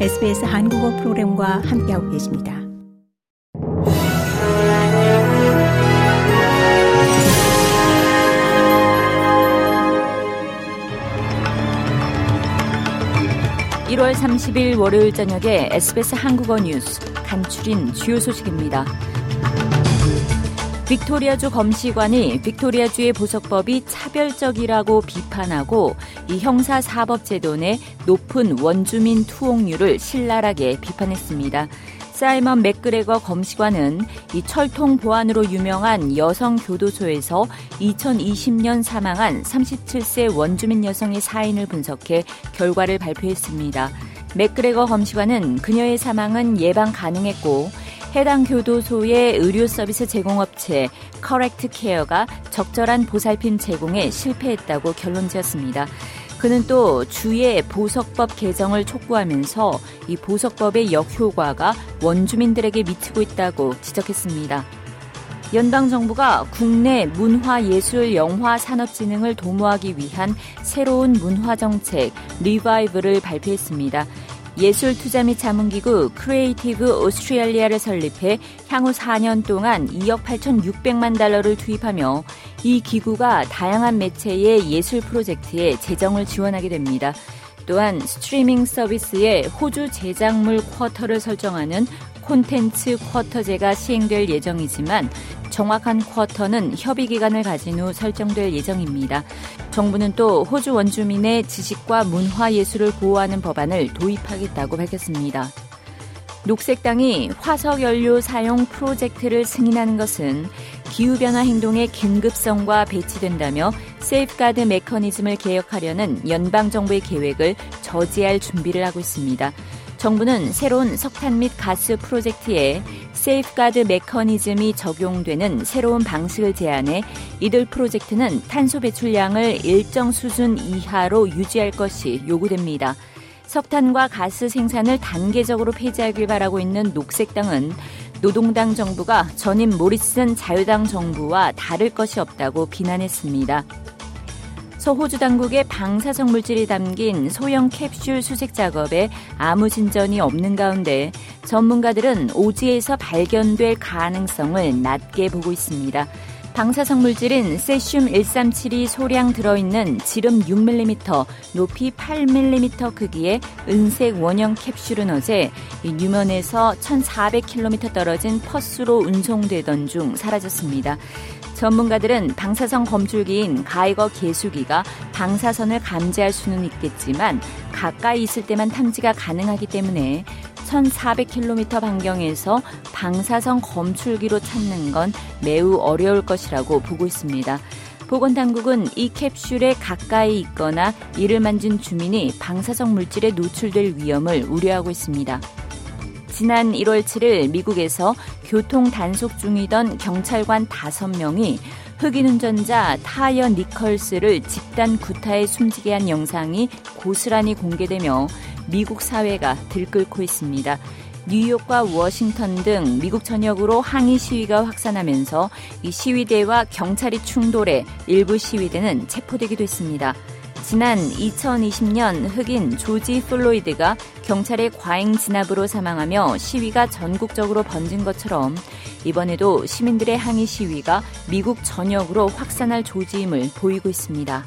SBS 한국어 프로그램과 함께하고 계십니다. (1월 30일) 월요일 저녁에 SBS 한국어 뉴스 간추린 주요 소식입니다. 빅토리아주 검시관이 빅토리아주의 보석법이 차별적이라고 비판하고 이 형사사법제도 내 높은 원주민 투옥률을 신랄하게 비판했습니다. 사이먼 맥그레거 검시관은 이 철통 보안으로 유명한 여성 교도소에서 2020년 사망한 37세 원주민 여성의 사인을 분석해 결과를 발표했습니다. 맥그레거 검시관은 그녀의 사망은 예방 가능했고 해당 교도소의 의료 서비스 제공업체 커렉트 케어가 적절한 보살핌 제공에 실패했다고 결론 지었습니다. 그는 또 주의 보석법 개정을 촉구하면서 이 보석법의 역효과가 원주민들에게 미치고 있다고 지적했습니다. 연방 정부가 국내 문화 예술 영화 산업 진흥을 도모하기 위한 새로운 문화 정책 리바이브를 발표했습니다. 예술 투자 및 자문기구 크리에이티브 오스트레일리아를 설립해 향후 4년 동안 2억 8,600만 달러를 투입하며 이 기구가 다양한 매체의 예술 프로젝트에 재정을 지원하게 됩니다. 또한 스트리밍 서비스의 호주 제작물 쿼터를 설정하는 콘텐츠 쿼터제가 시행될 예정이지만 정확한 쿼터는 협의 기간을 가진 후 설정될 예정입니다. 정부는 또 호주 원주민의 지식과 문화 예술을 보호하는 법안을 도입하겠다고 밝혔습니다. 녹색당이 화석 연료 사용 프로젝트를 승인하는 것은 기후변화 행동의 긴급성과 배치된다며 세이프가드 메커니즘을 개혁하려는 연방정부의 계획을 저지할 준비를 하고 있습니다. 정부는 새로운 석탄 및 가스 프로젝트에 세이프가드 메커니즘이 적용되는 새로운 방식을 제안해 이들 프로젝트는 탄소 배출량을 일정 수준 이하로 유지할 것이 요구됩니다. 석탄과 가스 생산을 단계적으로 폐지하길 바라고 있는 녹색당은 노동당 정부가 전임 모리슨 자유당 정부와 다를 것이 없다고 비난했습니다. 서호주 당국의 방사성 물질이 담긴 소형 캡슐 수색 작업에 아무 진전이 없는 가운데 전문가들은 오지에서 발견될 가능성을 낮게 보고 있습니다. 방사성 물질은 세슘 137이 소량 들어있는 지름 6mm, 높이 8mm 크기의 은색 원형 캡슐은 어제 뉴먼에서 1,400km 떨어진 퍼스로 운송되던 중 사라졌습니다. 전문가들은 방사성 검출기인 가이거 개수기가 방사선을 감지할 수는 있겠지만 가까이 있을 때만 탐지가 가능하기 때문에 1,400km 반경에서 방사성 검출기로 찾는 건 매우 어려울 것이라고 보고 있습니다. 보건당국은 이 캡슐에 가까이 있거나 이를 만진 주민이 방사성 물질에 노출될 위험을 우려하고 있습니다. 지난 1월 7일 미국에서 교통 단속 중이던 경찰관 5명이 흑인 운전자 타이어 니컬스를 집단 구타에 숨지게 한 영상이 고스란히 공개되며 미국 사회가 들끓고 있습니다. 뉴욕과 워싱턴 등 미국 전역으로 항의 시위가 확산하면서 이 시위대와 경찰이 충돌해 일부 시위대는 체포되기도 했습니다. 지난 2020년 흑인 조지 플로이드가 경찰의 과잉 진압으로 사망하며 시위가 전국적으로 번진 것처럼 이번에도 시민들의 항의 시위가 미국 전역으로 확산할 조짐을 보이고 있습니다.